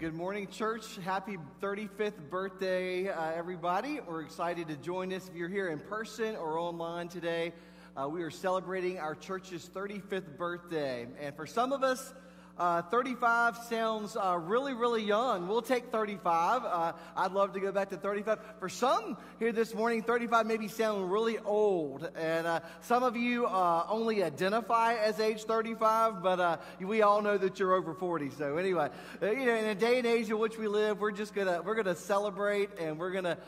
Good morning, church. Happy 35th birthday, uh, everybody. We're excited to join us. If you're here in person or online today, uh, we are celebrating our church's 35th birthday. And for some of us, uh, 35 sounds uh, really, really young. We'll take 35. Uh, I'd love to go back to 35. For some here this morning, 35 maybe sound really old. And uh, some of you uh, only identify as age 35, but uh, we all know that you're over 40. So anyway, you know, in a day and age in which we live, we're just gonna we're gonna celebrate and we're gonna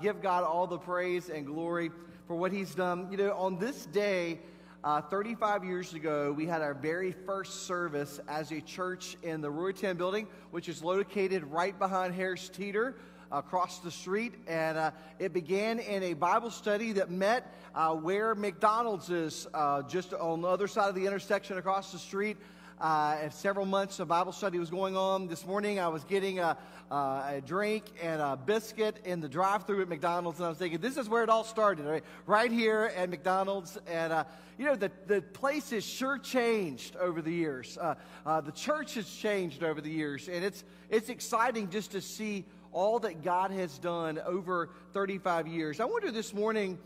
give God all the praise and glory for what He's done. You know, on this day. Uh, 35 years ago, we had our very first service as a church in the Roytown building, which is located right behind Harris Teeter across the street. And uh, it began in a Bible study that met uh, where McDonald's is, uh, just on the other side of the intersection across the street. Uh, several months of Bible study was going on. This morning I was getting a, uh, a drink and a biscuit in the drive through at McDonald's, and I was thinking, this is where it all started, right, right here at McDonald's. And, uh, you know, the, the place has sure changed over the years. Uh, uh, the church has changed over the years, and it's, it's exciting just to see all that God has done over 35 years. I wonder this morning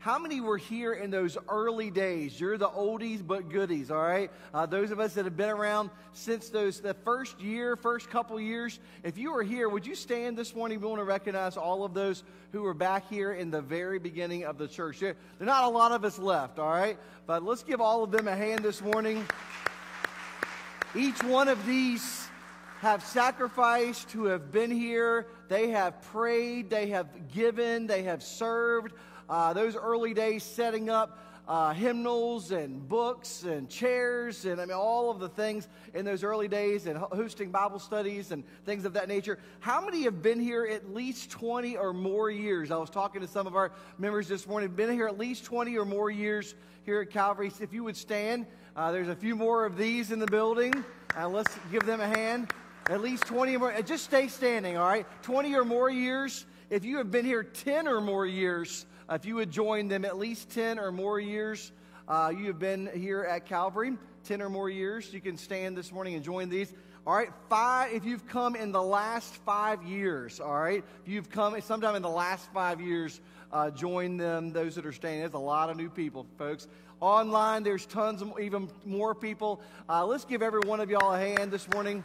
how many were here in those early days? You're the oldies but goodies, all right? Uh, those of us that have been around since those the first year, first couple years. If you were here, would you stand this morning? We want to recognize all of those who were back here in the very beginning of the church. There, there are not a lot of us left, all right? But let's give all of them a hand this morning. Each one of these have sacrificed, who have been here. They have prayed, they have given, they have served uh, those early days setting up uh, hymnals and books and chairs and I mean all of the things in those early days and hosting Bible studies and things of that nature. How many have been here at least 20 or more years? I was talking to some of our members this morning, been here at least 20 or more years here at Calvary. If you would stand, uh, there's a few more of these in the building. Uh, let's give them a hand. At least 20 or more. Uh, just stay standing, all right? 20 or more years. If you have been here 10 or more years, if you would join them at least 10 or more years, uh, you have been here at Calvary, 10 or more years, you can stand this morning and join these. All right, five, if you've come in the last five years, all right, if you've come sometime in the last five years, uh, join them, those that are staying. There's a lot of new people, folks. Online, there's tons of even more people. Uh, let's give every one of y'all a hand this morning.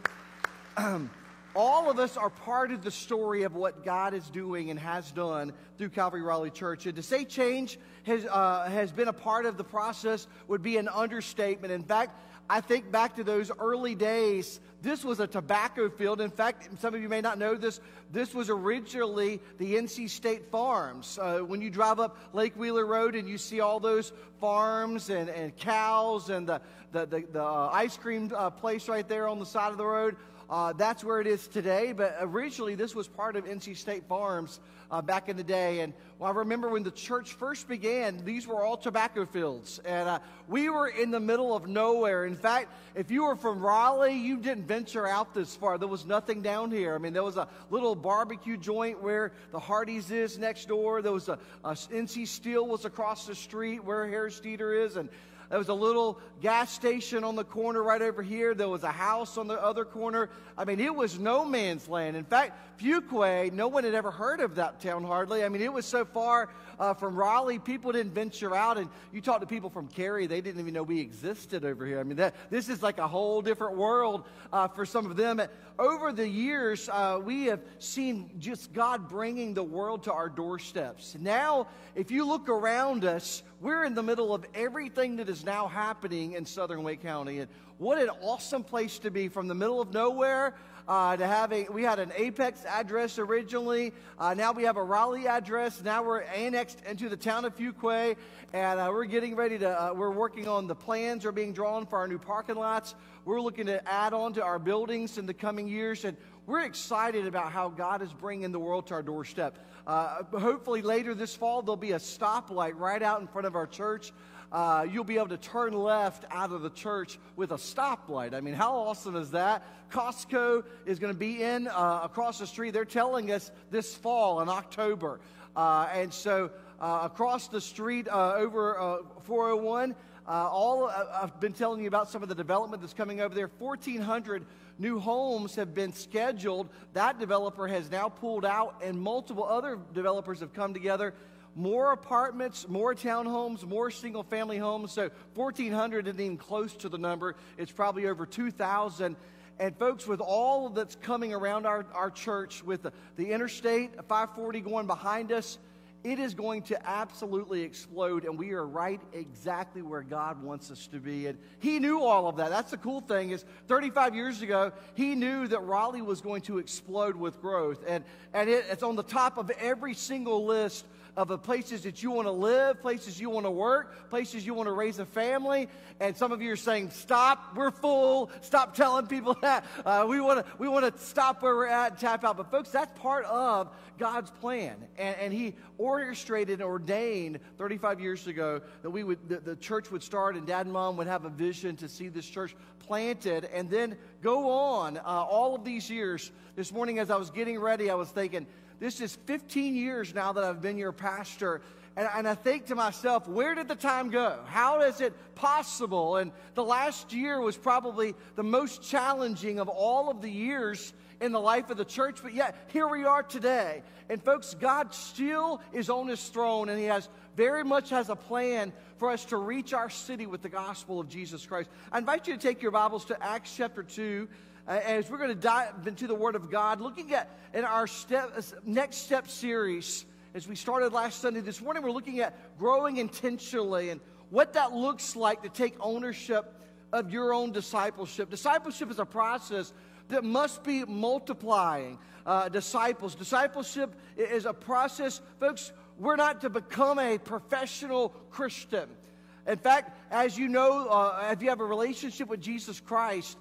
all of us are part of the story of what God is doing and has done through Calvary Raleigh Church. And to say change has, uh, has been a part of the process would be an understatement. In fact, I think back to those early days. This was a tobacco field. In fact, some of you may not know this. This was originally the NC State Farms. Uh, when you drive up Lake Wheeler Road and you see all those farms and, and cows and the, the, the, the uh, ice cream uh, place right there on the side of the road, uh, that's where it is today, but originally this was part of NC State Farms uh, back in the day. And well, I remember when the church first began, these were all tobacco fields. And uh, we were in the middle of nowhere. In fact, if you were from Raleigh, you didn't venture out this far. There was nothing down here. I mean, there was a little barbecue joint where the Hardee's is next door. There was a, a NC Steel was across the street where Harris Teeter is. And there was a little gas station on the corner right over here. There was a house on the other corner. I mean, it was no man's land. In fact, Fuquay, no one had ever heard of that town hardly. I mean, it was so far uh, from Raleigh, people didn't venture out. And you talk to people from Cary, they didn't even know we existed over here. I mean, that, this is like a whole different world uh, for some of them. Over the years, uh, we have seen just God bringing the world to our doorsteps. Now, if you look around us, we're in the middle of everything that is now happening in southern Wake County. And what an awesome place to be from the middle of nowhere uh, to have a, we had an Apex address originally. Uh, now we have a Raleigh address. Now we're annexed into the town of Fuquay, and uh, we're getting ready to, uh, we're working on the plans are being drawn for our new parking lots. We're looking to add on to our buildings in the coming years, and we're excited about how God is bringing the world to our doorstep. Uh, hopefully, later this fall, there'll be a stoplight right out in front of our church. Uh, you'll be able to turn left out of the church with a stoplight. I mean, how awesome is that? Costco is going to be in uh, across the street. They're telling us this fall in October. Uh, and so uh, across the street uh, over uh, 401, uh, all I've been telling you about some of the development that's coming over there. 1,400 new homes have been scheduled. That developer has now pulled out, and multiple other developers have come together. More apartments, more townhomes, more single family homes. So 1,400 isn't even close to the number. It's probably over 2,000. And folks, with all that's coming around our, our church, with the, the interstate 540 going behind us, it is going to absolutely explode, and we are right exactly where God wants us to be. And He knew all of that. That's the cool thing is 35 years ago, He knew that Raleigh was going to explode with growth. And, and it, it's on the top of every single list of the places that you want to live, places you want to work, places you want to raise a family. And some of you are saying, "Stop! We're full. Stop telling people that. Uh, we want to we want to stop where we're at and tap out." But folks, that's part of God's plan, and, and He orchestrated and ordained 35 years ago that we would the, the church would start, and Dad and Mom would have a vision to see this church planted, and then go on uh, all of these years. This morning, as I was getting ready, I was thinking this is 15 years now that I've been your pastor. And, and, I think to myself, where did the time go? How is it possible? And the last year was probably the most challenging of all of the years in the life of the church, but yet here we are today. And folks, God still is on his throne, and he has very much has a plan for us to reach our city with the gospel of Jesus Christ. I invite you to take your Bibles to Acts chapter 2 uh, as we're going to dive into the Word of God, looking at in our step, uh, next step series, as we started last Sunday, this morning we're looking at growing intentionally and what that looks like to take ownership of your own discipleship. Discipleship is a process that must be multiplying uh, disciples. Discipleship is a process, folks. We're not to become a professional Christian. In fact, as you know, uh, if you have a relationship with Jesus Christ,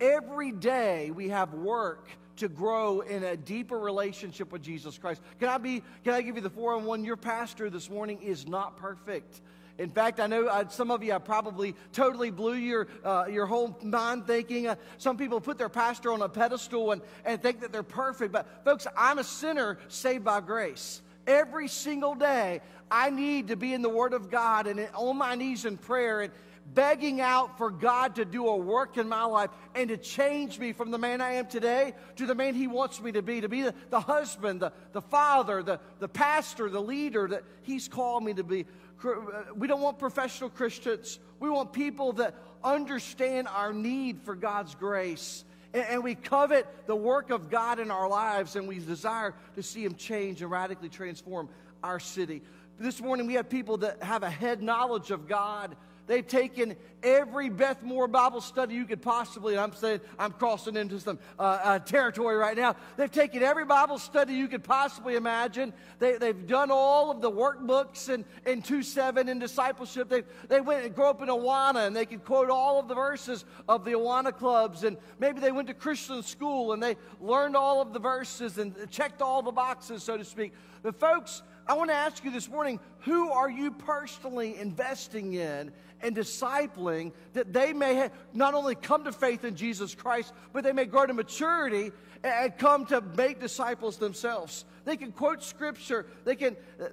Every day we have work to grow in a deeper relationship with Jesus Christ. Can I be can I give you the 401 your pastor this morning is not perfect. In fact, I know uh, some of you I probably totally blew your, uh, your whole mind thinking. Uh, some people put their pastor on a pedestal and, and think that they're perfect. But, folks, I'm a sinner saved by grace. Every single day, I need to be in the Word of God and on my knees in prayer. And, begging out for God to do a work in my life and to change me from the man I am today to the man He wants me to be, to be the, the husband, the, the father, the, the pastor, the leader that He's called me to be. Uh, we don't want professional Christians. We want people that understand our need for God's grace. And, and we covet the work of God in our lives, and we desire to see Him change and radically transform our city. This morning, we have people that have a head knowledge of God They've taken every Beth Moore Bible study you could possibly, and I'm saying I'm crossing into some uh, uh, territory right now. They've taken every Bible study you could possibly imagine. They, have done all of the workbooks and in 2 7 in discipleship. They, they went and grew up in Awana and they could quote all of the verses of the Awana clubs. And maybe they went to Christian school and they learned all of the verses and checked all the boxes, so to speak. The folks, I want to ask you this morning who are you personally investing in and discipling that they may not only come to faith in Jesus Christ, but they may grow to maturity and come to make disciples themselves? They can quote scripture, they can. Uh,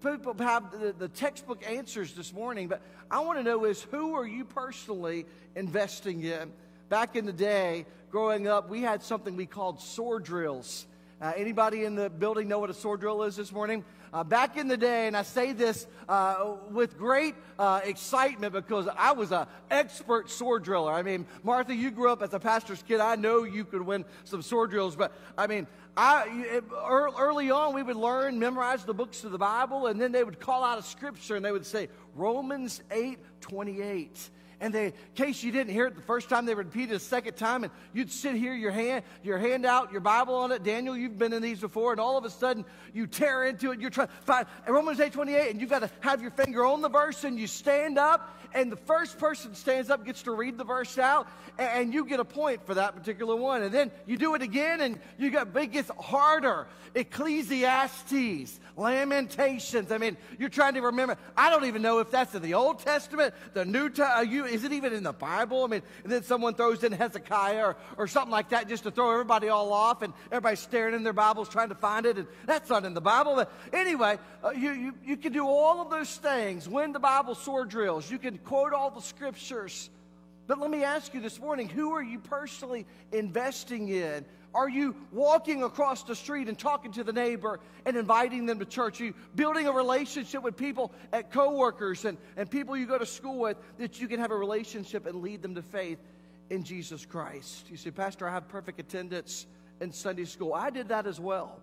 people have the, the textbook answers this morning, but I want to know is who are you personally investing in? Back in the day, growing up, we had something we called sword drills. Uh, anybody in the building know what a sword drill is this morning? Uh, back in the day, and I say this uh, with great uh, excitement because I was an expert sword driller. I mean, Martha, you grew up as a pastor's kid. I know you could win some sword drills, but I mean, I, early on, we would learn, memorize the books of the Bible, and then they would call out a scripture and they would say, Romans 8 28 and they, in case you didn't hear it the first time, they repeated a second time, and you'd sit here, your hand, your hand out, your Bible on it. Daniel, you've been in these before, and all of a sudden you tear into it. You're trying to find Romans 8 28, and you've got to have your finger on the verse, and you stand up, and the first person stands up gets to read the verse out, and you get a point for that particular one. And then you do it again, and you get it gets harder. Ecclesiastes, Lamentations. I mean, you're trying to remember. I don't even know if that's in the Old Testament, the New Testament. mean, uh, is it even in the Bible? I mean, and then someone throws in Hezekiah or, or something like that just to throw everybody all off, and everybody's staring in their Bibles trying to find it, and that's not in the Bible. But anyway, uh, you, you, you can do all of those things, win the Bible sword drills, you can quote all the scriptures. But let me ask you this morning who are you personally investing in? Are you walking across the street and talking to the neighbor and inviting them to church? Are you building a relationship with people at coworkers and, and people you go to school with that you can have a relationship and lead them to faith in Jesus Christ? You say, Pastor, I have perfect attendance in Sunday school. I did that as well.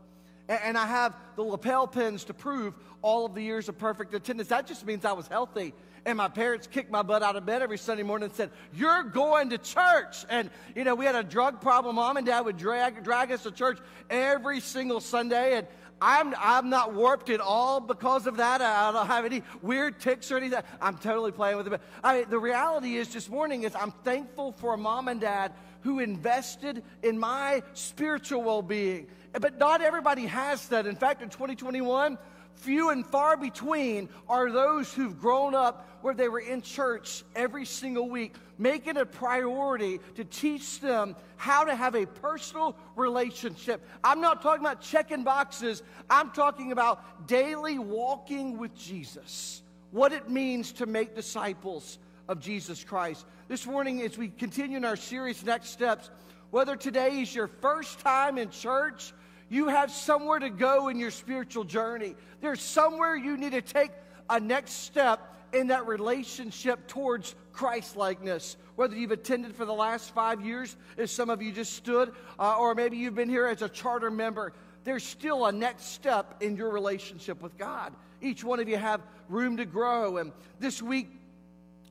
And, and I have the lapel pins to prove all of the years of perfect attendance. That just means I was healthy and my parents kicked my butt out of bed every Sunday morning and said, You're going to church. And, you know, we had a drug problem. Mom and dad would drag, drag us to church every single Sunday. And I'm, I'm not warped at all because of that. I don't have any weird ticks or anything. I'm totally playing with it. I, the reality is, this morning, is I'm thankful for mom and dad who invested in my spiritual well being. But not everybody has that. In fact, in 2021, few and far between are those who've grown up where they were in church every single week, making a priority to teach them how to have a personal relationship. I'm not talking about checking boxes, I'm talking about daily walking with Jesus, what it means to make disciples of Jesus Christ. This morning, as we continue in our series, Next Steps, whether today is your first time in church, you have somewhere to go in your spiritual journey. There's somewhere you need to take a next step in that relationship towards Christ likeness. Whether you've attended for the last five years, as some of you just stood, uh, or maybe you've been here as a charter member, there's still a next step in your relationship with God. Each one of you have room to grow. And this week,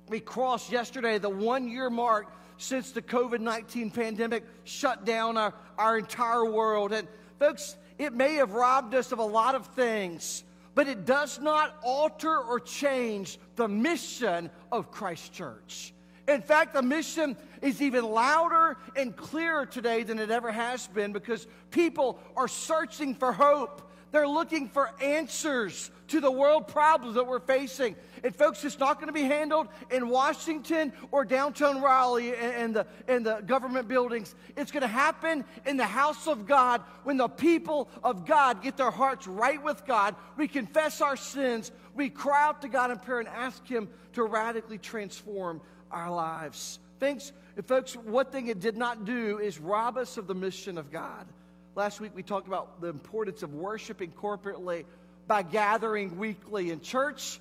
we crossed yesterday the one year mark since the COVID 19 pandemic shut down our, our entire world. And folks, it may have robbed us of a lot of things, but it does not alter or change the mission of Christ Church. In fact, the mission is even louder and clearer today than it ever has been because people are searching for hope. They're looking for answers to the world problems that we're facing. And folks, it's not going to be handled in Washington or downtown Raleigh and the, and the government buildings. It's going to happen in the house of God when the people of God get their hearts right with God. We confess our sins. We cry out to God in prayer and ask Him to radically transform our lives. Thanks, folks, one thing it did not do is rob us of the mission of God. Last week we talked about the importance of worshiping corporately by gathering weekly in church.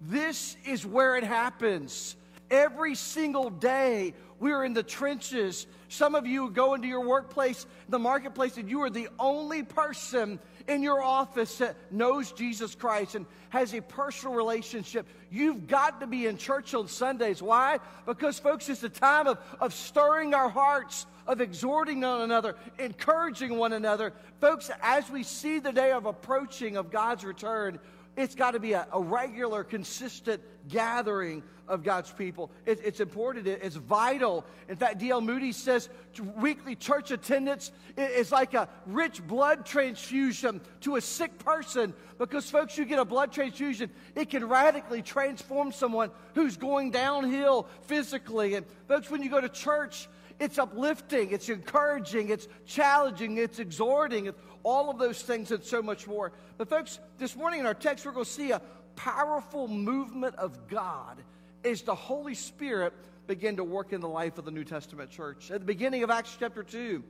This is where it happens. Every single day, we're in the trenches. Some of you go into your workplace, the marketplace, and you are the only person in your office that knows Jesus Christ and has a personal relationship. You've got to be in church on Sundays. Why? Because, folks, it's a time of, of stirring our hearts, of exhorting one another, encouraging one another. Folks, as we see the day of approaching of God's return, it's got to be a, a, regular, consistent gathering of God's people. It, it's important, it, it's vital. In fact, D.L. Moody says weekly church attendance is like a rich blood transfusion to a sick person because, folks, you get a blood transfusion, it can radically transform someone who's going downhill physically. And, folks, when you go to church, it's uplifting, it's encouraging, it's challenging, it's exhorting, it's all of those things and so much more. But, folks, this morning in our text, we're going to see a powerful movement of God as the Holy Spirit begin to work in the life of the New Testament church. At the beginning of Acts chapter 2,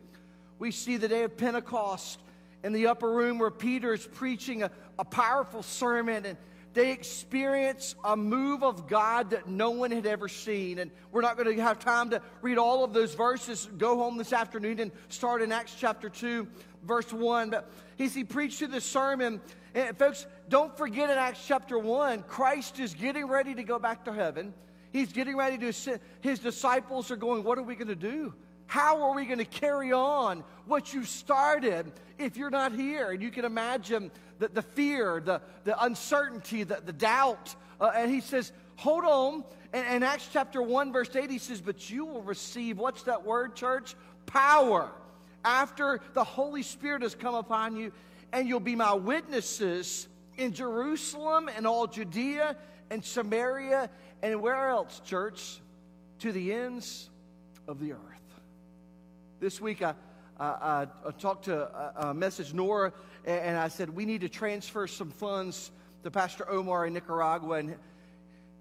we see the day of Pentecost in the upper room where Peter is preaching a, a powerful sermon and they experience a move of God that no one had ever seen. And we're not going to have time to read all of those verses. Go home this afternoon and start in Acts chapter 2, verse 1. But he, he preached through this sermon. And folks, don't forget in Acts chapter 1, Christ is getting ready to go back to heaven. He's getting ready to, his disciples are going, What are we going to do? How are we going to carry on what you started if you're not here? And you can imagine the, the fear, the, the uncertainty, the, the doubt. Uh, and he says, hold on. And in Acts chapter 1, verse 8, he says, But you will receive, what's that word, church? Power. After the Holy Spirit has come upon you, and you'll be my witnesses in Jerusalem and all Judea and Samaria and where else, church? to the ends of the earth. This week, I, I, I talked to a, a message Nora, and I said, We need to transfer some funds to Pastor Omar in Nicaragua. And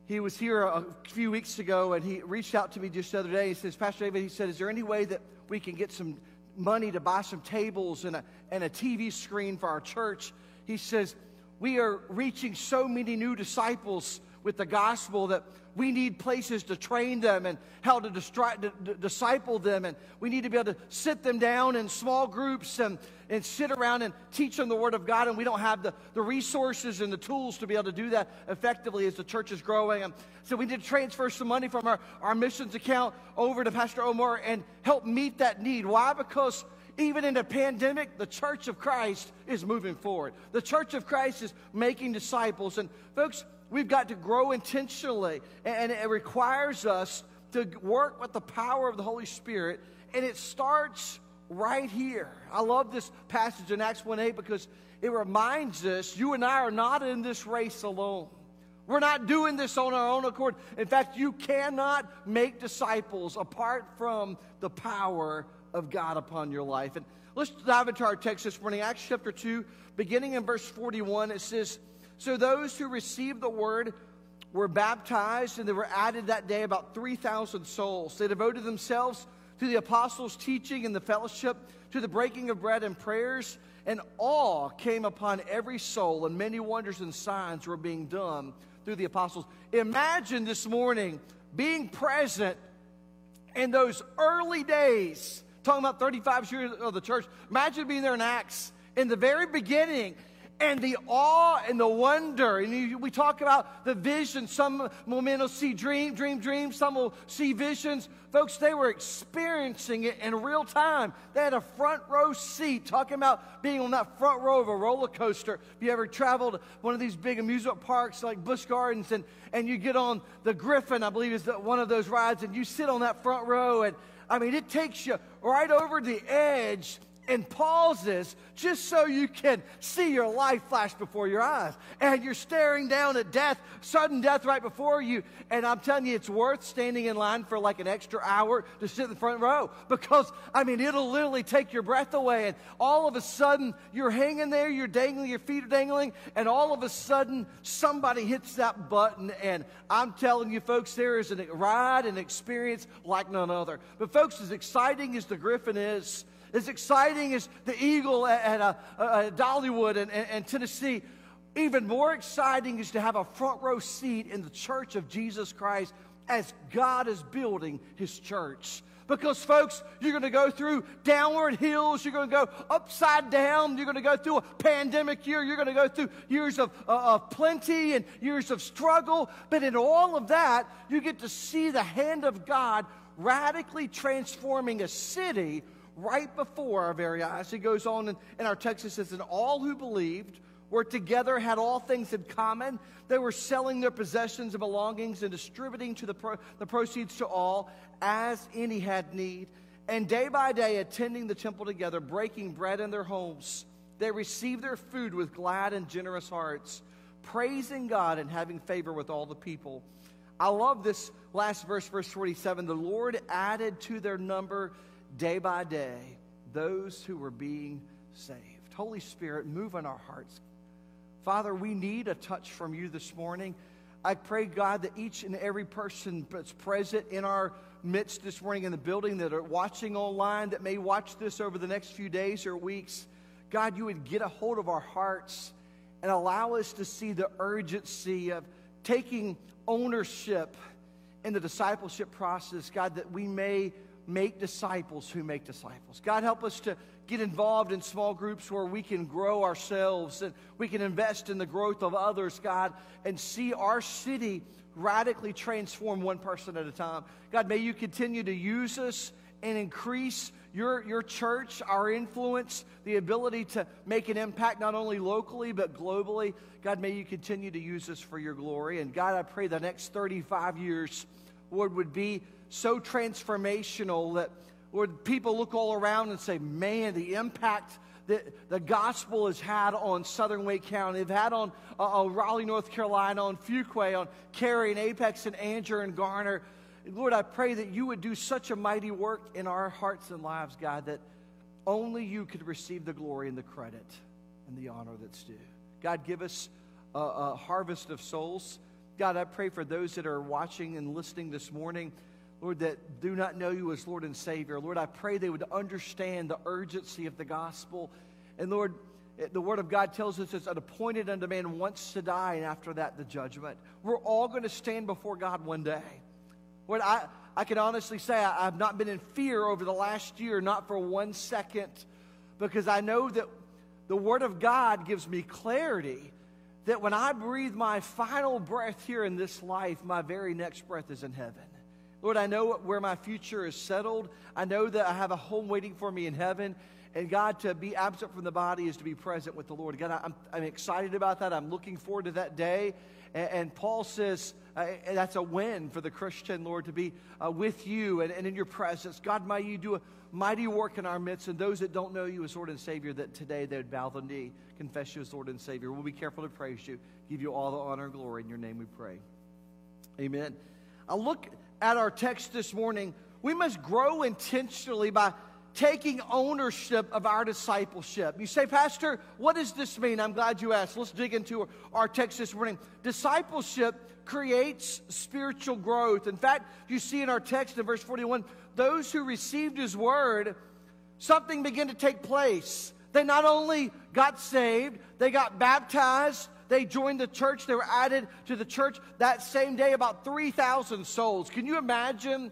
he was here a few weeks ago, and he reached out to me just the other day. He says, Pastor David, he said, Is there any way that we can get some money to buy some tables and a, and a TV screen for our church? He says, We are reaching so many new disciples with the gospel that we need places to train them and how to distri- disciple them. And we need to be able to sit them down in small groups and, and sit around and teach them the Word of God. And we don't have the, the resources and the tools to be able to do that effectively as the church is growing. And so we need to transfer some money from our, our missions account over to Pastor Omar and help meet that need. Why? Because even in a pandemic, the church of Christ is moving forward. The church of Christ is making disciples. And folks, We've got to grow intentionally, and it requires us to work with the power of the Holy Spirit, and it starts right here. I love this passage in Acts 1 8 because it reminds us you and I are not in this race alone. We're not doing this on our own accord. In fact, you cannot make disciples apart from the power of God upon your life. And let's dive into our text this morning, Acts chapter 2, beginning in verse 41. It says, so those who received the word were baptized, and there were added that day about 3,000 souls. They devoted themselves to the apostles' teaching and the fellowship, to the breaking of bread and prayers, and awe came upon every soul, and many wonders and signs were being done through the apostles. Imagine this morning being present in those early days, talking about 35 years of the church. Imagine being there in Acts in the very beginning and the awe and the wonder. And we talk about the vision. Some men will see dream, dream, dreams. Some will see visions. Folks, they were experiencing it in real time. They had a front row seat talking about being on that front row of a roller coaster. If you ever traveled one of these big amusement parks like Busch Gardens and, and you get on the Griffon, I believe is the, one of those rides, and you sit on that front row and I mean, it takes you right over the edge and pauses just so you can see your life flash before your eyes. And you're staring down at death, sudden death right before you. And I'm telling you, it's worth standing in line for like an extra hour to sit in the front row because, I mean, it'll literally take your breath away. And all of a sudden, you're hanging there, you're dangling, your feet are dangling, and all of a sudden, somebody hits that button. And I'm telling you, folks, there is a ride and experience like none other. But, folks, as exciting as the Griffon is, as exciting as the Eagle at, uh, uh, Dollywood and, and, and Tennessee, even more exciting is to have a front row seat in the church of Jesus Christ as God is building his church. Because, folks, you're going to go through downward hills. You're going to go upside down. You're going to go through a pandemic year. You're going to go through years of, uh, of plenty and years of struggle. But in all of that, you get to see the hand of God radically transforming a city right before our very eyes. He goes on in, in our text, it says, And all who believed were together, had all things in common. They were selling their possessions and belongings and distributing to the, pro- the proceeds to all as any had need. And day by day, attending the temple together, breaking bread in their homes, they received their food with glad and generous hearts, praising God and having favor with all the people. I love this last verse, verse 47. The Lord added to their number day by day those who were being saved. Holy Spirit, move in our hearts. Father, we need a touch from you this morning. I pray, God, that each and every person that's present in our midst this morning in the building that are watching online, that may watch this over the next few days or weeks, God, you would get a hold of our hearts and allow us to see the urgency of taking ownership in the discipleship process, God, that we may make disciples who make disciples. God, help us to get involved in small groups where we can grow ourselves and we can invest in the growth of others, God, and see our city radically transform one person at a time. God, may you continue to use us and increase your, your church, our influence, the ability to make an impact not only locally but globally. God, may you continue to use us for your glory. And God, I pray the next 35 years, Lord, would be so transformational that Lord, people look all around and say, man, the impact that the gospel has had on Southern Wake County, they've had on, uh, on Raleigh, North Carolina, on Fuquay, on Cary and Apex and Angier and Garner. Lord, I pray that you would do such a mighty work in our hearts and lives, God, that only you could receive the glory and the credit and the honor that's due. God, give us a, a harvest of souls. God, I pray for those that are watching and listening this morning, Lord, that do not know you as Lord and Savior. Lord, I pray they would understand the urgency of the gospel. And Lord, the Word of God tells us it's an appointed unto man once to die, and after that, the judgment. We're all going to stand before God one day. Lord, I, I can honestly say I, I've not been in fear over the last year, not for one second, because I know that the Word of God gives me clarity that when I breathe my final breath here in this life, my very next breath is in heaven. Lord, I know where my future is settled. I know that I have a home waiting for me in heaven. And God, to be absent from the body is to be present with the Lord. God, I'm, I'm excited about that. I'm looking forward to that day. And, and Paul says uh, that's a win for the Christian, Lord, to be uh, with you and, and in your presence. God, may you do a mighty work in our midst. And those that don't know you as Lord and Savior, that today they would bow the knee, confess you as Lord and Savior. We'll be careful to praise you, give you all the honor and glory. In your name we pray. Amen. I look at our text this morning. We must grow intentionally by taking ownership of our discipleship. You say, Pastor, what does this mean? I'm glad you asked. Let's dig into our text this morning. Discipleship creates spiritual growth. In fact, you see in our text in verse 41 those who received his word, something began to take place. They not only got saved, they got baptized, they joined the church, they were added to the church that same day, about 3,000 souls. Can you imagine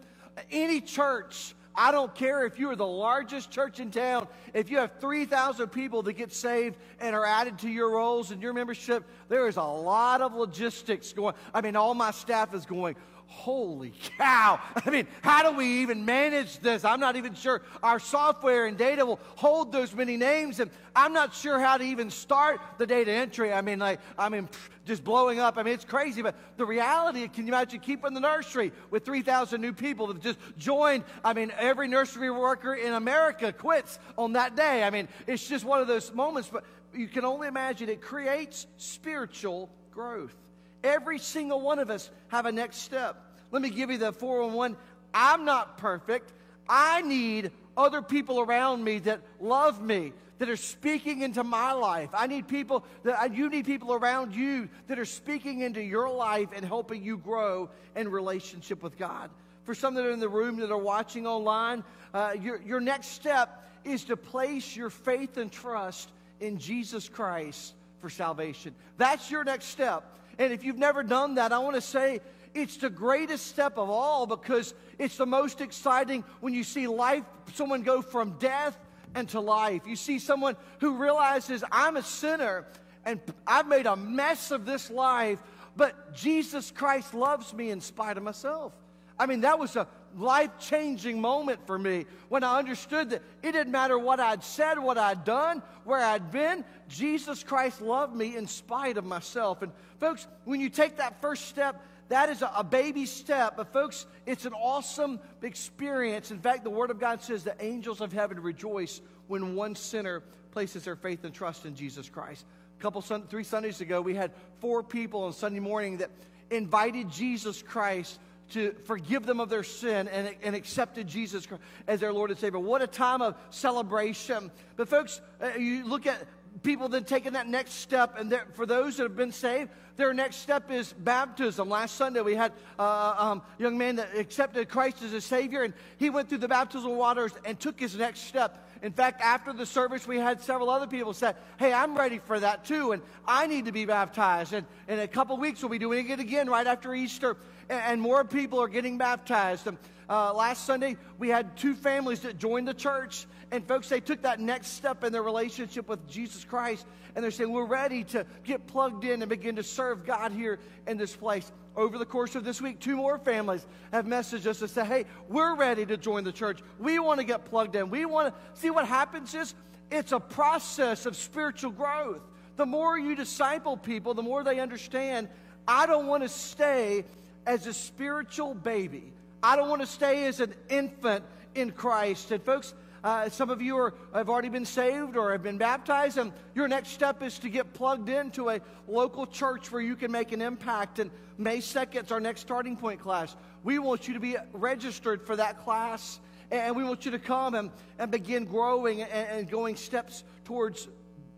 any church? I don't care if you are the largest church in town, if you have 3,000 people that get saved and are added to your rolls and your membership, there is a lot of logistics going. I mean, all my staff is going, holy cow. I mean, how do we even manage this? I'm not even sure our software and data will hold those many names, and I'm not sure how to even start the data entry. I mean, like, I mean, just blowing up. I mean, it's crazy, but the reality, can you imagine keeping the nursery with 3,000 new people that just joined? I mean, every nursery worker in America quits on that day. I mean, it's just one of those moments, but you can only imagine it creates spiritual growth. Every single one of us have a next step. Let me give you the 411. I'm not perfect. I need other people around me that love me, that are speaking into my life. I need people that you need people around you that are speaking into your life and helping you grow in relationship with God. For some that are in the room that are watching online, uh, your, your next step is to place your faith and trust in Jesus Christ for salvation. That's your next step. And if you've never done that, I want to say it's the greatest step of all because it's the most exciting when you see life, someone go from death and to life. You see someone who realizes I'm a sinner and I've made a mess of this life, but Jesus Christ loves me in spite of myself. I mean, that was a life changing moment for me when I understood that it didn't matter what I'd said, what I'd done, where I'd been. Jesus Christ loved me in spite of myself. And folks, when you take that first step, that is a, baby step. But folks, it's an awesome experience. In fact, the Word of God says the angels of heaven rejoice when one sinner places their faith and trust in Jesus Christ. A couple, three Sundays ago, we had four people on Sunday morning that invited Jesus Christ to forgive them of their sin and, and accepted Jesus as their Lord and Savior. What a time of celebration. But, folks, uh, you look at people then taking that next step, and for those that have been saved, their next step is baptism. Last Sunday, we had uh, um, a young man that accepted Christ as a Savior, and he went through the baptismal waters and took his next step. In fact, after the service, we had several other people say, Hey, I'm ready for that too, and I need to be baptized. And in a couple weeks, we'll be doing it again right after Easter and more people are getting baptized. Uh, last Sunday, we had two families that joined the church. And folks, they took that next step in their relationship with Jesus Christ. And they're saying, We're ready to get plugged in and begin to serve God here in this place. Over the course of this week, two more families have messaged us to say, Hey, we're ready to join the church. We want to get plugged in. We want to see what happens is it's a process of spiritual growth. The more you disciple people, the more they understand, I don't want to stay as a spiritual baby. I don't want to stay as an infant in Christ. And folks, uh, some of you are, have already been saved or have been baptized, and your next step is to get plugged into a local church where you can make an impact. And May 2nd is our next starting point class. we want you to be registered for that class. And we want you to come and, and begin growing and, and going steps towards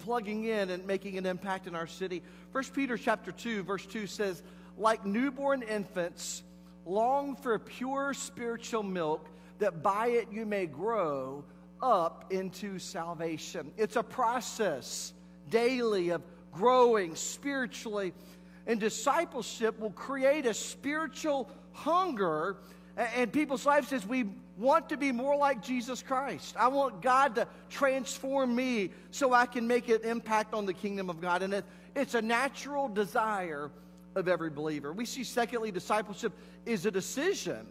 plugging in and making an impact in our city. First Peter chapter 2, verse 2 says, like newborn infants, long for pure spiritual milk, that by it you may grow up into salvation. It's a process daily of growing spiritually, and discipleship will create a spiritual hunger in people's lives as we want to be more like Jesus Christ. I want God to transform me so I can make an impact on the kingdom of God. And it, it's a natural desire of every believer. We see, secondly, discipleship is a decision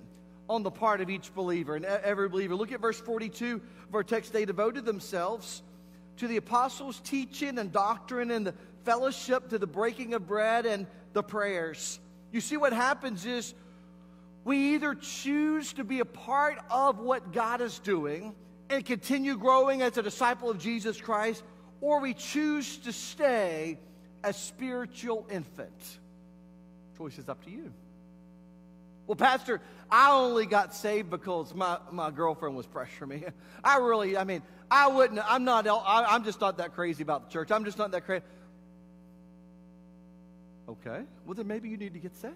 on the part of each believer and every believer. Look at verse 42 of our text. They devoted themselves to the apostles' teaching and doctrine and the fellowship, to the breaking of bread and the prayers. You see, what happens is we either choose to be a part of what God is doing and continue growing as a disciple of Jesus Christ, or we choose to stay a spiritual infant. Choice is up to you. Well, Pastor, I only got saved because my, my girlfriend was pressuring me. I really, I mean, I wouldn't, I'm not, I, am just not that crazy about the church. I'm just not that crazy. Okay, well, then maybe you need to get saved.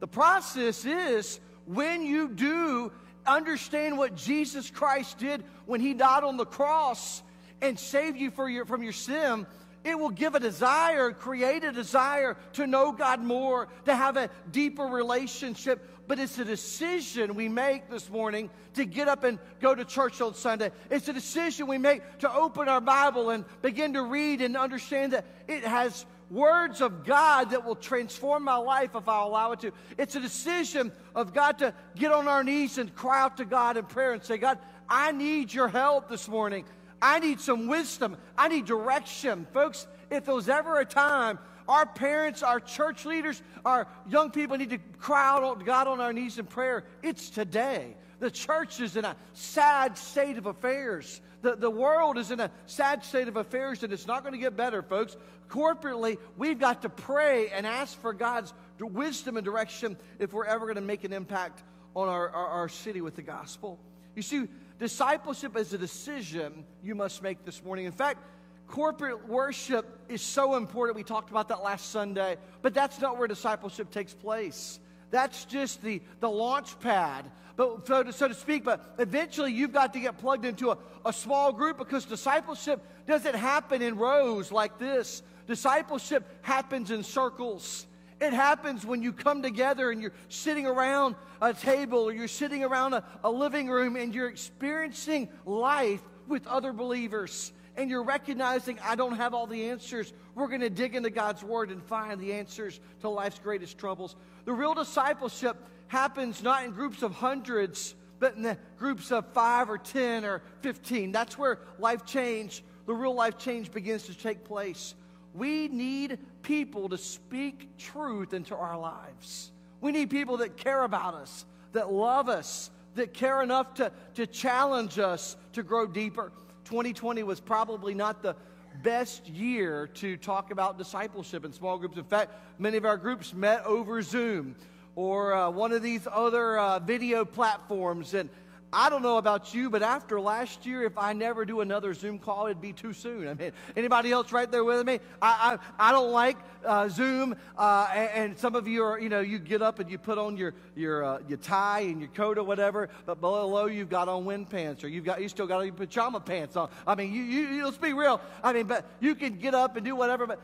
The process is when you do understand what Jesus Christ did when he died on the cross and saved you for your, from your sin, it will give a desire, create a desire to know God more, to have a deeper relationship. But it's a decision we make this morning to get up and go to church on Sunday. It's a decision we make to open our Bible and begin to read and understand that it has words of God that will transform my life if I allow it to. It's a decision of God to get on our knees and cry out to God in prayer and say, God, I need your help this morning. I need some wisdom. I need direction. Folks, if there was ever a time our parents, our church leaders, our young people need to cry out to God on our knees in prayer, it's today. The church is in a sad state of affairs. The, the world is in a sad state of affairs, and it's not going to get better, folks. Corporately, we've got to pray and ask for God's wisdom and direction if we're ever going to make an impact on our, our, our city with the gospel. You see, discipleship is a decision you must make this morning. In fact, corporate worship is so important. We talked about that last Sunday, but that's not where discipleship takes place. That's just the, the launch pad, but so to, so to speak. But eventually, you've got to get plugged into a, a small group because discipleship doesn't happen in rows like this. Discipleship happens in circles. It happens when you come together and you're sitting around a table or you're sitting around a, a living room and you're experiencing life with other believers and you're recognizing I don't have all the answers. We're going to dig into God's Word and find the answers to life's greatest troubles. The real discipleship happens not in groups of hundreds, but in the groups of five or 10 or 15. That's where life change, the real life change begins to take place. We need people to speak truth into our lives. We need people that care about us, that love us, that care enough to, to challenge us to grow deeper. 2020 was probably not the best year to talk about discipleship in small groups. In fact, many of our groups met over Zoom or uh, one of these other uh, video platforms. And I don't know about you, but after last year, if I never do another Zoom call, it'd be too soon. I mean, anybody else right there with me? I, I, I don't like uh, Zoom, uh, and, and, some of you are, you know, you get up and you put on your your uh, your tie and your coat or whatever, but below you've got on wind pants or you've got you still got your pajama pants on. I mean, you, you let's be real. I mean, but you can get up and do whatever, but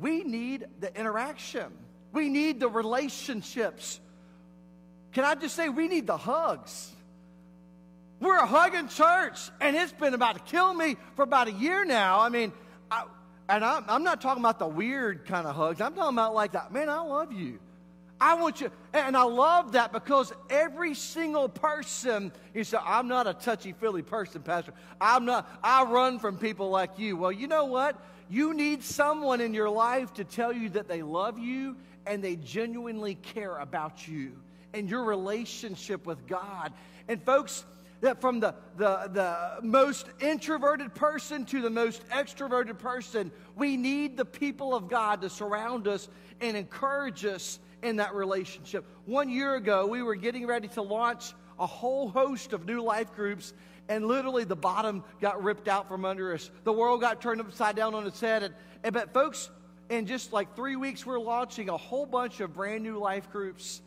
we need the interaction. We need the relationships. Can I just say we need the hugs? We're a hugging church, and it's been about to kill me for about a year now. I mean, I, and I'm, I'm not talking about the weird kind of hugs. I'm talking about like that. Man, I love you. I want you, and I love that because every single person, you say, I'm not a touchy feely person, Pastor. I'm not, I run from people like you. Well, you know what? You need someone in your life to tell you that they love you and they genuinely care about you and your relationship with God. And folks, that from the, the, the most introverted person to the most extroverted person, we need the people of God to surround us and encourage us in that relationship. One year ago, we were getting ready to launch a whole host of new life groups, and literally the bottom got ripped out from under us. The world got turned upside down on its head. And, and but folks, in just like three weeks, we're launching a whole bunch of brand new life groups.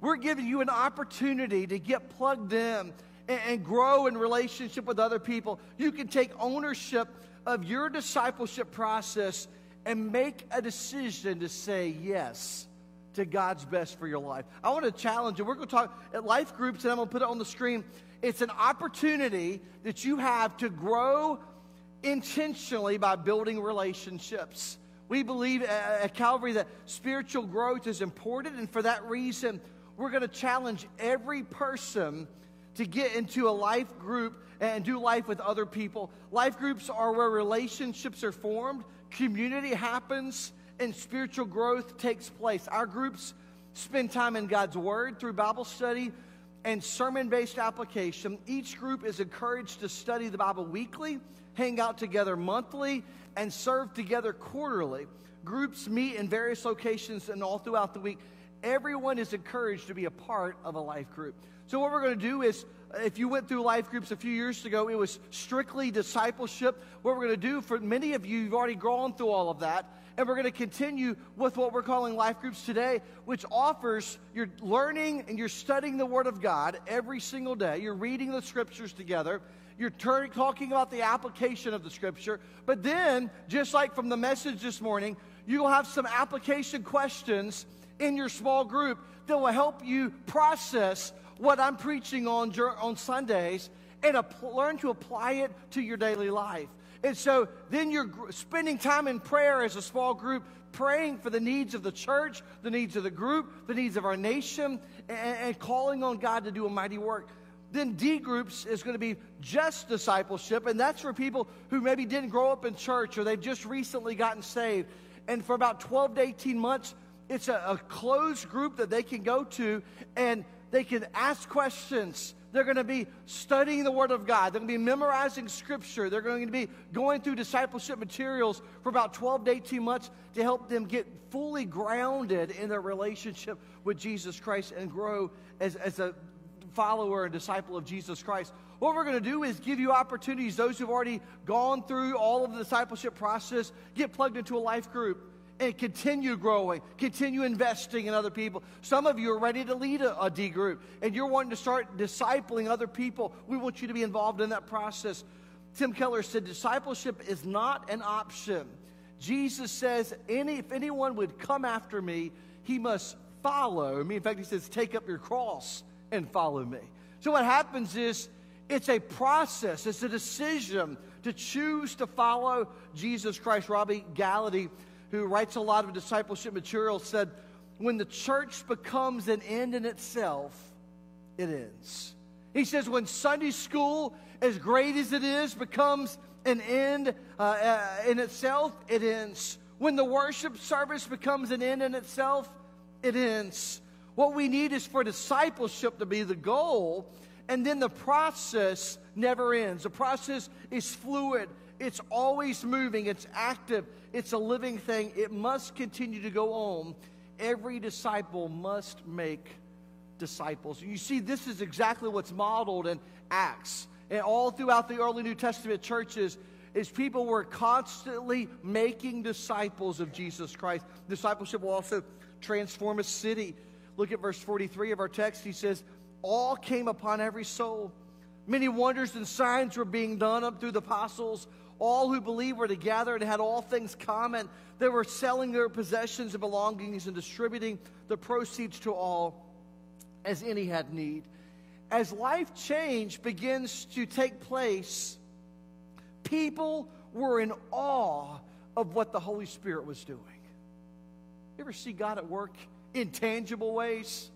We're giving you an opportunity to get plugged in and, and grow in relationship with other people. You can take ownership of your discipleship process and make a decision to say yes to God's best for your life. I want to challenge you. We're going to talk at life groups, and I'm going to put it on the screen. It's an opportunity that you have to grow intentionally by building relationships. We believe at Calvary that spiritual growth is important, and for that reason, we're going to challenge every person to get into a life group and do life with other people. Life groups are where relationships are formed, community happens, and spiritual growth takes place. Our groups spend time in God's Word through Bible study and sermon based application. Each group is encouraged to study the Bible weekly, hang out together monthly, and serve together quarterly. Groups meet in various locations and all throughout the week. Everyone is encouraged to be a part of a life group. So, what we're going to do is, if you went through life groups a few years ago, it was strictly discipleship. What we're going to do for many of you, you've already gone through all of that. And we're going to continue with what we're calling life groups today, which offers you're learning and you're studying the Word of God every single day. You're reading the scriptures together. You're talking about the application of the scripture. But then, just like from the message this morning, you'll have some application questions in your small group that will help you process what I'm preaching on, on Sundays and learn to apply it to your daily life. And so then you're spending time in prayer as a small group, praying for the needs of the church, the needs of the group, the needs of our nation, and, and calling on God to do a mighty work. Then D groups is going to be just discipleship, and that's for people who maybe didn't grow up in church or they've just recently gotten saved. And for about 12 to 18 months, it's a, a closed group that they can go to and they can ask questions they're going to be studying the Word of God. They're going to be memorizing Scripture. They're going to be going through discipleship materials for about 12 to 18 months to help them get fully grounded in their relationship with Jesus Christ and grow as, as a follower and disciple of Jesus Christ. What we're going to do is give you opportunities. Those who've already gone through all of the discipleship process, get plugged into a life group and continue growing, continue investing in other people. Some of you are ready to lead a, a D group and you're wanting to start discipling other people. We want you to be involved in that process. Tim Keller said, Discipleship is not an option. Jesus says, any, if anyone would come after me, he must follow me. In fact, he says, Take up your cross and follow me. So, what happens is it's a process, it's a decision to choose to follow Jesus Christ. Robby Gallaty who writes a lot of discipleship material, said, When the church becomes an end in itself, it ends. He says, When Sunday school, as great as it is, becomes an end uh, uh, in itself, it ends. When the worship service becomes an end in itself, it ends. What we need is for discipleship to be the goal, and then the process never ends. The process is fluid, it's always moving, it's active, it's a living thing. It must continue to go on. Every disciple must make disciples. You see, this is exactly what's modeled in Acts. And all throughout the early New Testament churches, is people were constantly making disciples of Jesus Christ. Discipleship will also transform a city. Look at verse 43 of our text. He says, All came upon every soul. Many wonders and signs were being done up through the apostles. All who believed were together and had all things common. They were selling their possessions and belongings and distributing the proceeds to all as any had need. As life change begins to take place, people were in awe of what the Holy Spirit was doing. You ever see God at work in tangible ways?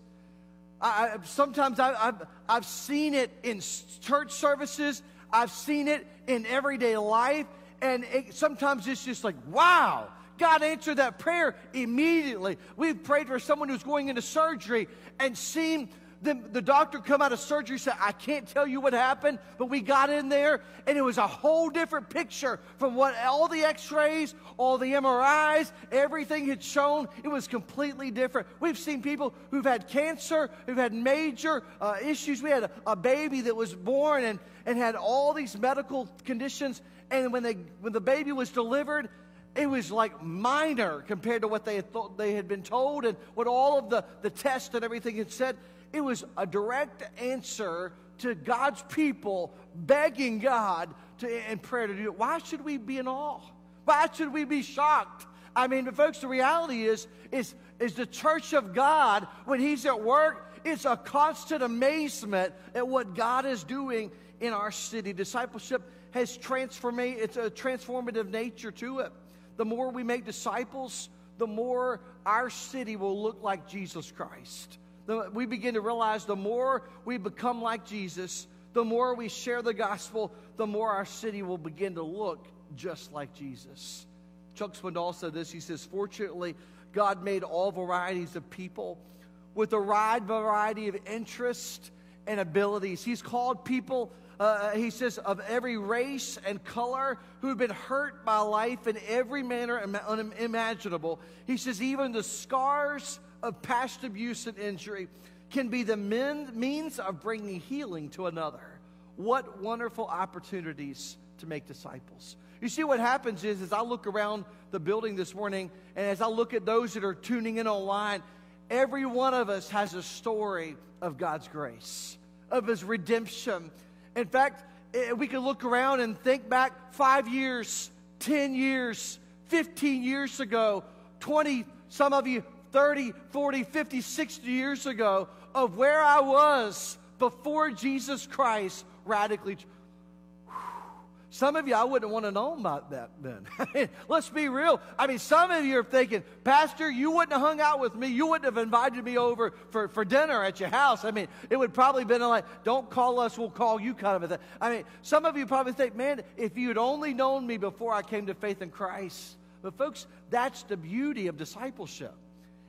I, sometimes I, have I've seen it in church services. I've seen it in everyday life. And it, sometimes it's just like, wow, God answered that prayer immediately. We've prayed for someone who's going into surgery and seen Then the doctor come out of surgery said, I can't tell you what happened, but we got in there and it was a whole different picture from what all the x-rays, all the MRIs, everything had shown. It was completely different. We've seen people who've had cancer, who've had major uh, issues. We had a, a baby that was born and, and had all these medical conditions. And when, they, when the baby was delivered, it was like minor compared to what they had thought they had been told and what all of the, the tests and everything had said. It was a direct answer to God's people begging God to, in prayer to do it. Why should we be in awe? Why should we be shocked? I mean, folks, the reality is, is, is the church of God, when He's at work, it's a constant amazement at what God is doing in our city. Discipleship has transformed, it's a transformative nature to it the more we make disciples, the more our city will look like Jesus Christ. The, we begin to realize the more we become like Jesus, the more we share the gospel, the more our city will begin to look just like Jesus. Chuck Swindoll said this. He says, Fortunately, God made all varieties of people with a wide variety of interests and abilities. He's called people uh, he says, of every race and color who have been hurt by life in every manner unimaginable. He says, even the scars of past abuse and injury can be the men, means of bringing healing to another. What wonderful opportunities to make disciples. You see, what happens is, as I look around the building this morning, and as I look at those that are tuning in online, every one of us has a story of God's grace, of His redemption, in fact, eh, we can look around and think back five years, 10 years, 15 years ago, 20, some of you 30, 40, 50, 60 years ago, of where I was before Jesus Christ radically some of you, I wouldn't want to know about that then. Let's be real. I mean, some of you are thinking, Pastor, you wouldn't have hung out with me. You wouldn't have invited me over for, for dinner at your house. I mean, it would probably been like, don't call us, we'll call you kind of a thing. I mean, some of you probably think, man, if you'd only known me before I came to faith in Christ. But folks, that's the beauty of discipleship.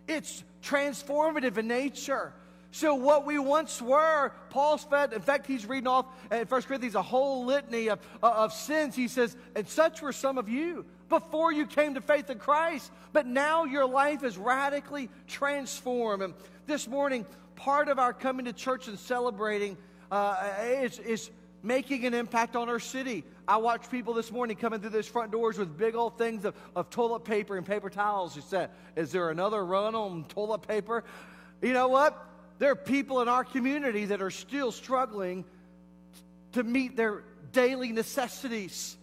It's transformative in nature. So, what we once were, Paul's fed, in fact, he's reading off in 1 Corinthians a whole litany of, of sins. He says, And such were some of you before you came to faith in Christ, but now your life is radically transformed. And this morning, part of our coming to church and celebrating uh, is, is making an impact on our city. I watched people this morning coming through those front doors with big old things of, of toilet paper and paper towels. You said, Is there another run on toilet paper? You know what? There are people in our community that are still struggling to meet their daily necessities.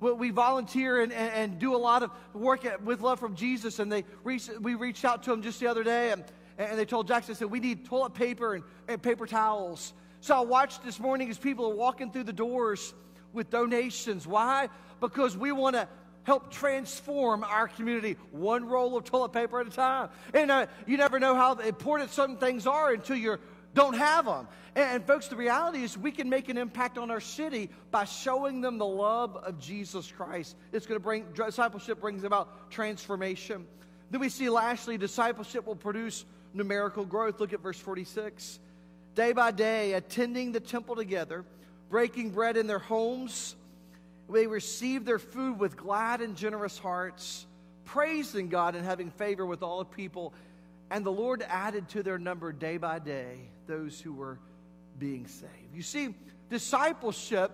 We volunteer and, and, and do a lot of work at, with Love from Jesus, and they reach, we reached out to them just the other day, and, and they told Jackson, said, we need toilet paper and, and paper towels. So I watched this morning as people are walking through the doors with donations. Why? Because we want to help transform our community one roll of toilet paper at a time. And uh, you never know how important certain things are until you don't have them. And, and, folks, the reality is we can make an impact on our city by showing them the love of Jesus Christ. It's going to bring, discipleship brings about transformation. Then we see lastly, discipleship will produce numerical growth. Look at verse 46. Day by day, attending the temple together, breaking bread in their homes, they received their food with glad and generous hearts, praising God and having favor with all the people. And the Lord added to their number day by day those who were being saved. You see, discipleship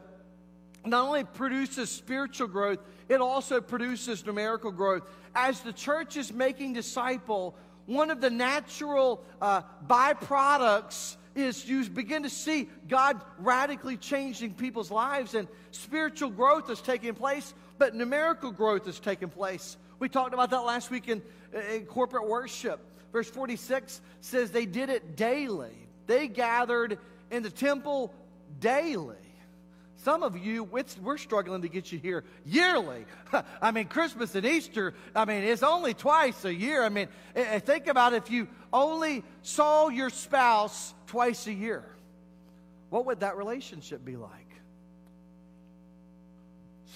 not only produces spiritual growth, it also produces numerical growth. As the church is making disciple, one of the natural uh, byproducts is you begin to see God radically changing people's lives, and spiritual growth is taking place, but numerical growth is taking place. We talked about that last week in, uh, in corporate worship. Verse 46 says they did it daily. They gathered in the temple daily. Some of you, we're struggling to get you here yearly. I mean, Christmas and Easter, I mean, it's only twice a year. I mean, eh, eh, think about if you only saw your spouse twice a year. What would that relationship be like?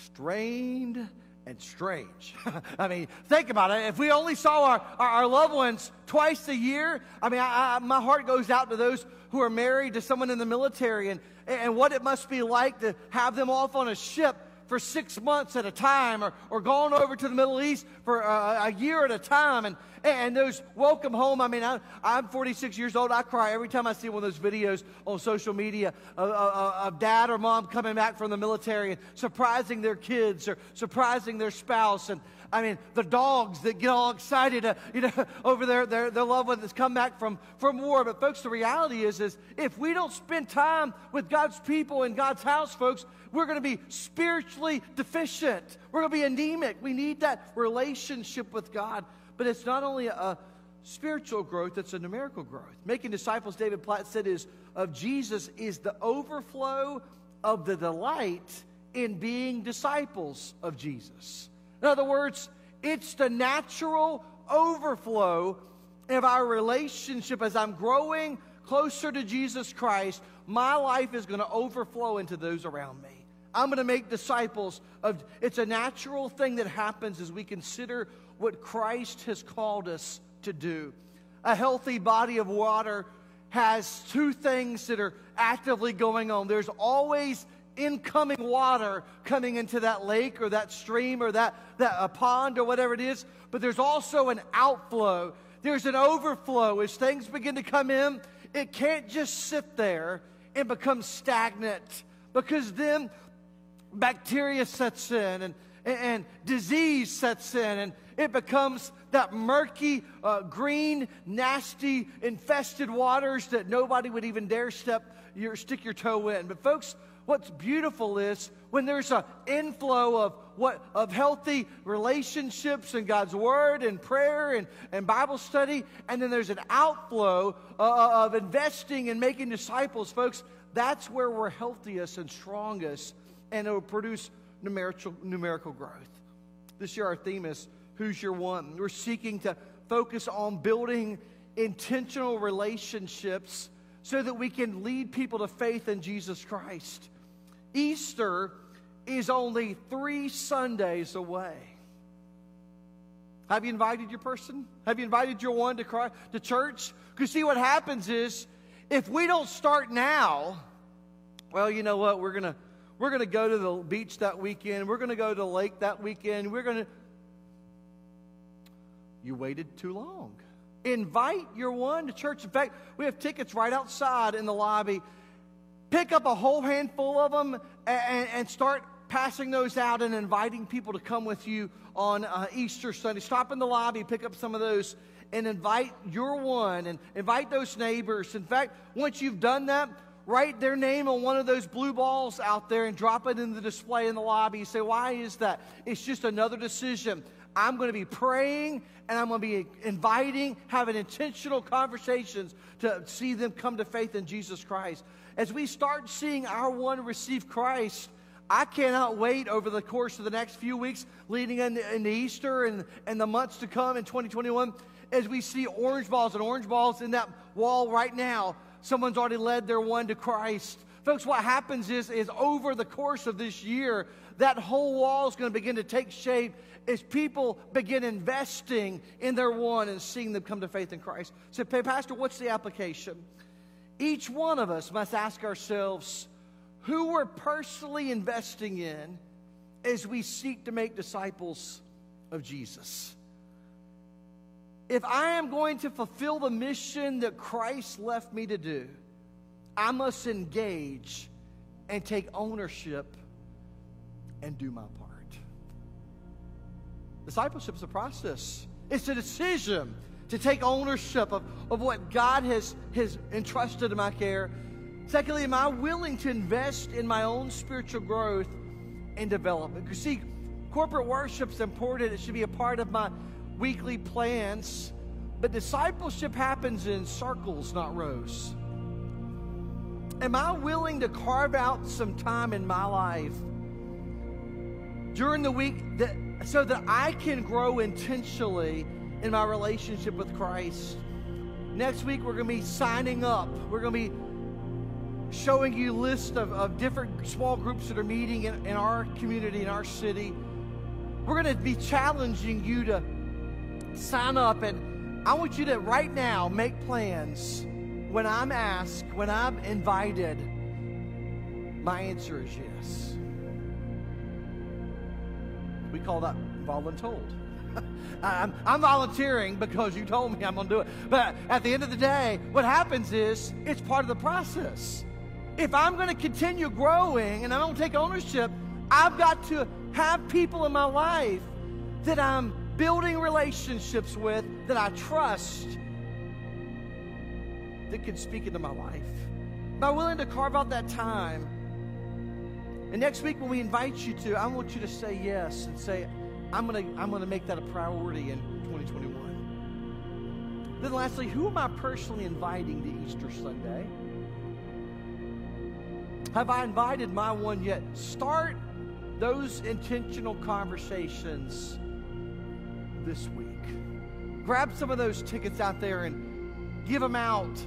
Strained and strange. I mean, think about it. If we only saw our, our, our loved ones twice a year, I mean, I, I, my heart goes out to those who are married to someone in the military and, and what it must be like to have them off on a ship for six months at a time or, or gone over to the Middle East for a, a year at a time. And, and those welcome home, I mean, I, I'm 46 years old. I cry every time I see one of those videos on social media of, of, of dad or mom coming back from the military and surprising their kids or surprising their spouse. And I mean, the dogs that get all excited, uh, you know, over their, their, their loved one that's come back from, from war. But folks, the reality is, is if we don't spend time with God's people in God's house, folks, we're going to be spiritually deficient. We're going to be anemic. We need that relationship with God. But it's not only a spiritual growth, it's a numerical growth. Making disciples, David Platt said, is of Jesus is the overflow of the delight in being disciples of Jesus. In other words, it's the natural overflow of our relationship as I'm growing closer to Jesus Christ. My life is going to overflow into those around me. I'm going to make disciples of it's a natural thing that happens as we consider what Christ has called us to do. A healthy body of water has two things that are actively going on. There's always incoming water coming into that lake or that stream or that, that a pond or whatever it is, but there's also an outflow. There's an overflow. As things begin to come in, it can't just sit there and become stagnant because then bacteria sets in and, and, and disease sets in and it becomes that murky, uh, green, nasty, infested waters that nobody would even dare step your, stick your toe in. But folks, what's beautiful is when there's an inflow of what of healthy relationships and God's word and prayer and, and Bible study, and then there's an outflow uh, uh, of investing and making disciples, folks. That's where we're healthiest and strongest, and it will produce numerical numerical growth. This year, our theme is "Who's Your One." We're seeking to focus on building intentional relationships so that we can lead people to faith in Jesus Christ. Easter is only three Sundays away. Have you invited your person? Have you invited your one to, to church? Because see, what happens is if we don't start now, well, you know what? We're gonna we're gonna go to the beach that weekend. We're gonna go to the lake that weekend. We're gonna. You waited too long. Invite your one to church. In fact, we have tickets right outside in the lobby. Pick up a whole handful of them and, and start passing those out and inviting people to come with you on uh, Easter Sunday. Stop in the lobby, pick up some of those, and invite your one and invite those neighbors. In fact, once you've done that, write their name on one of those blue balls out there and drop it in the display in the lobby. You say, Why is that? It's just another decision. I'm going to be praying and I'm going to be inviting, having intentional conversations to see them come to faith in Jesus Christ. As we start seeing our one receive Christ, I cannot wait over the course of the next few weeks leading into, into Easter and, and the months to come in 2021 as we see orange balls and orange balls in that wall right now. Someone's already led their one to Christ. Folks, what happens is, is over the course of this year, that whole wall is going to begin to take shape as people begin investing in their one and seeing them come to faith in Christ. So, Pastor, what's the application? Each one of us must ask ourselves who we're personally investing in as we seek to make disciples of Jesus. If I am going to fulfill the mission that Christ left me to do, I must engage and take ownership and do my part. Discipleship is a process, it's a decision to take ownership of, of what God has, has entrusted in my care. Secondly, am I willing to invest in my own spiritual growth and development? Because, see, corporate worship is important, it should be a part of my weekly plans. But discipleship happens in circles, not rows. Am I willing to carve out some time in my life during the week that so that I can grow intentionally in my relationship with Christ. Next week, we're going to be signing up. We're going to be showing you a list of, of different small groups that are meeting in, in our community, in our city. we're going to be challenging you to sign up. And I want you to right now make plans when I'm asked, when I'm invited. My answer is yes. We call that voluntold. I'm, I'm volunteering because you told me I'm going to do it. But at the end of the day, what happens is it's part of the process. If I'm going to continue growing and I don't take ownership, I've got to have people in my life that I'm building relationships with, that I trust, that can speak into my life. Am I willing to carve out that time? And next week, when we invite you to, I want you to say yes and say, I'm going to I'm to make that a priority in 2021. Then, lastly, who am I personally inviting to Easter Sunday? Have I invited my one yet? Start those intentional conversations this week. Grab some of those tickets out there and give them out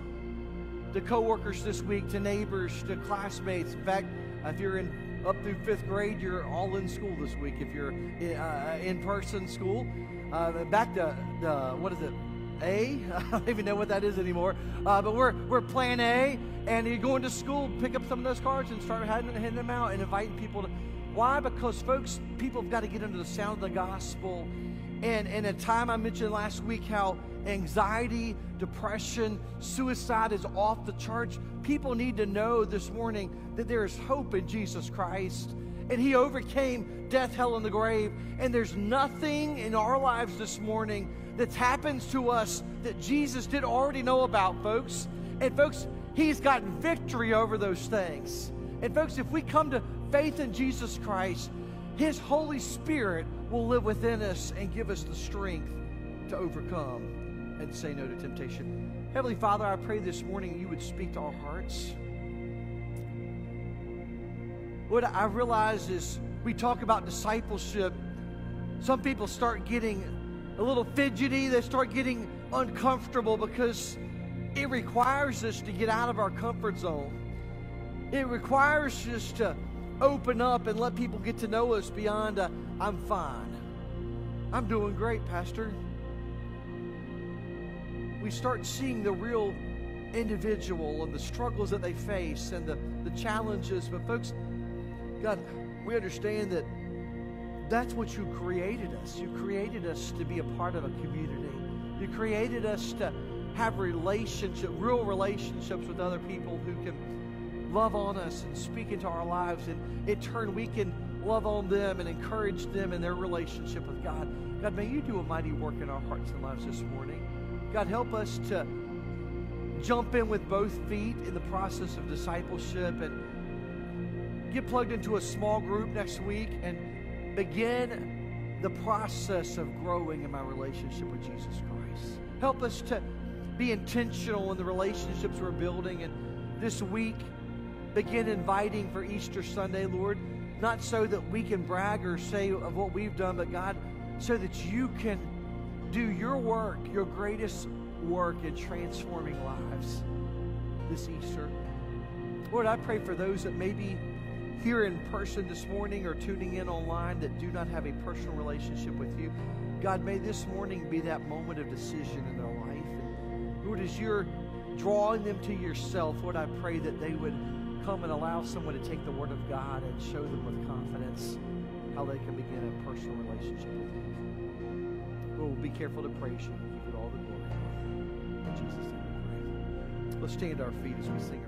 to coworkers this week, to neighbors, to classmates. In fact, if you're in up through fifth grade, you're all in school this week. If you're in, uh, in person school, uh, back to the what is it? A? I don't even know what that is anymore. Uh, but we're we're Plan A, and you're going to school. Pick up some of those cards and start handing, handing them out and inviting people to. Why? Because folks, people have got to get under the sound of the gospel. And in a time I mentioned last week how anxiety, depression, suicide is off the charts. People need to know this morning that there is hope in Jesus Christ. And he overcame death, hell, and the grave. And there's nothing in our lives this morning that happens to us that Jesus did already know about, folks. And, folks, he's got victory over those things. And, folks, if we come to faith in Jesus Christ, his Holy Spirit will live within us and give us the strength to overcome and say no to temptation. Heavenly Father, I pray this morning you would speak to our hearts. What I realize is we talk about discipleship. Some people start getting a little fidgety, they start getting uncomfortable because it requires us to get out of our comfort zone. It requires us to open up and let people get to know us beyond i I'm fine. I'm doing great, Pastor. We start seeing the real individual and the struggles that they face and the, the challenges. But, folks, God, we understand that that's what you created us. You created us to be a part of a community. You created us to have relationship, real relationships with other people who can love on us and speak into our lives. And in turn, we can love on them and encourage them in their relationship with God. God, may you do a mighty work in our hearts and lives this morning. God, help us to jump in with both feet in the process of discipleship and get plugged into a small group next week and begin the process of growing in my relationship with Jesus Christ. Help us to be intentional in the relationships we're building and this week begin inviting for Easter Sunday, Lord, not so that we can brag or say of what we've done, but God, so that you can do your work, your greatest work in transforming lives this Easter. Lord, I pray for those that may be here in person this morning or tuning in online that do not have a personal relationship with you, God, may this morning be that moment of decision in their life. And Lord, as you're drawing them to yourself, Lord, I pray that they would come and allow someone to take the Word of God and show them with confidence how they can begin a personal relationship with. Lord, oh, we'll be careful to praise you and give you all the glory. In Jesus' name we pray. Let's stand our feet as we sing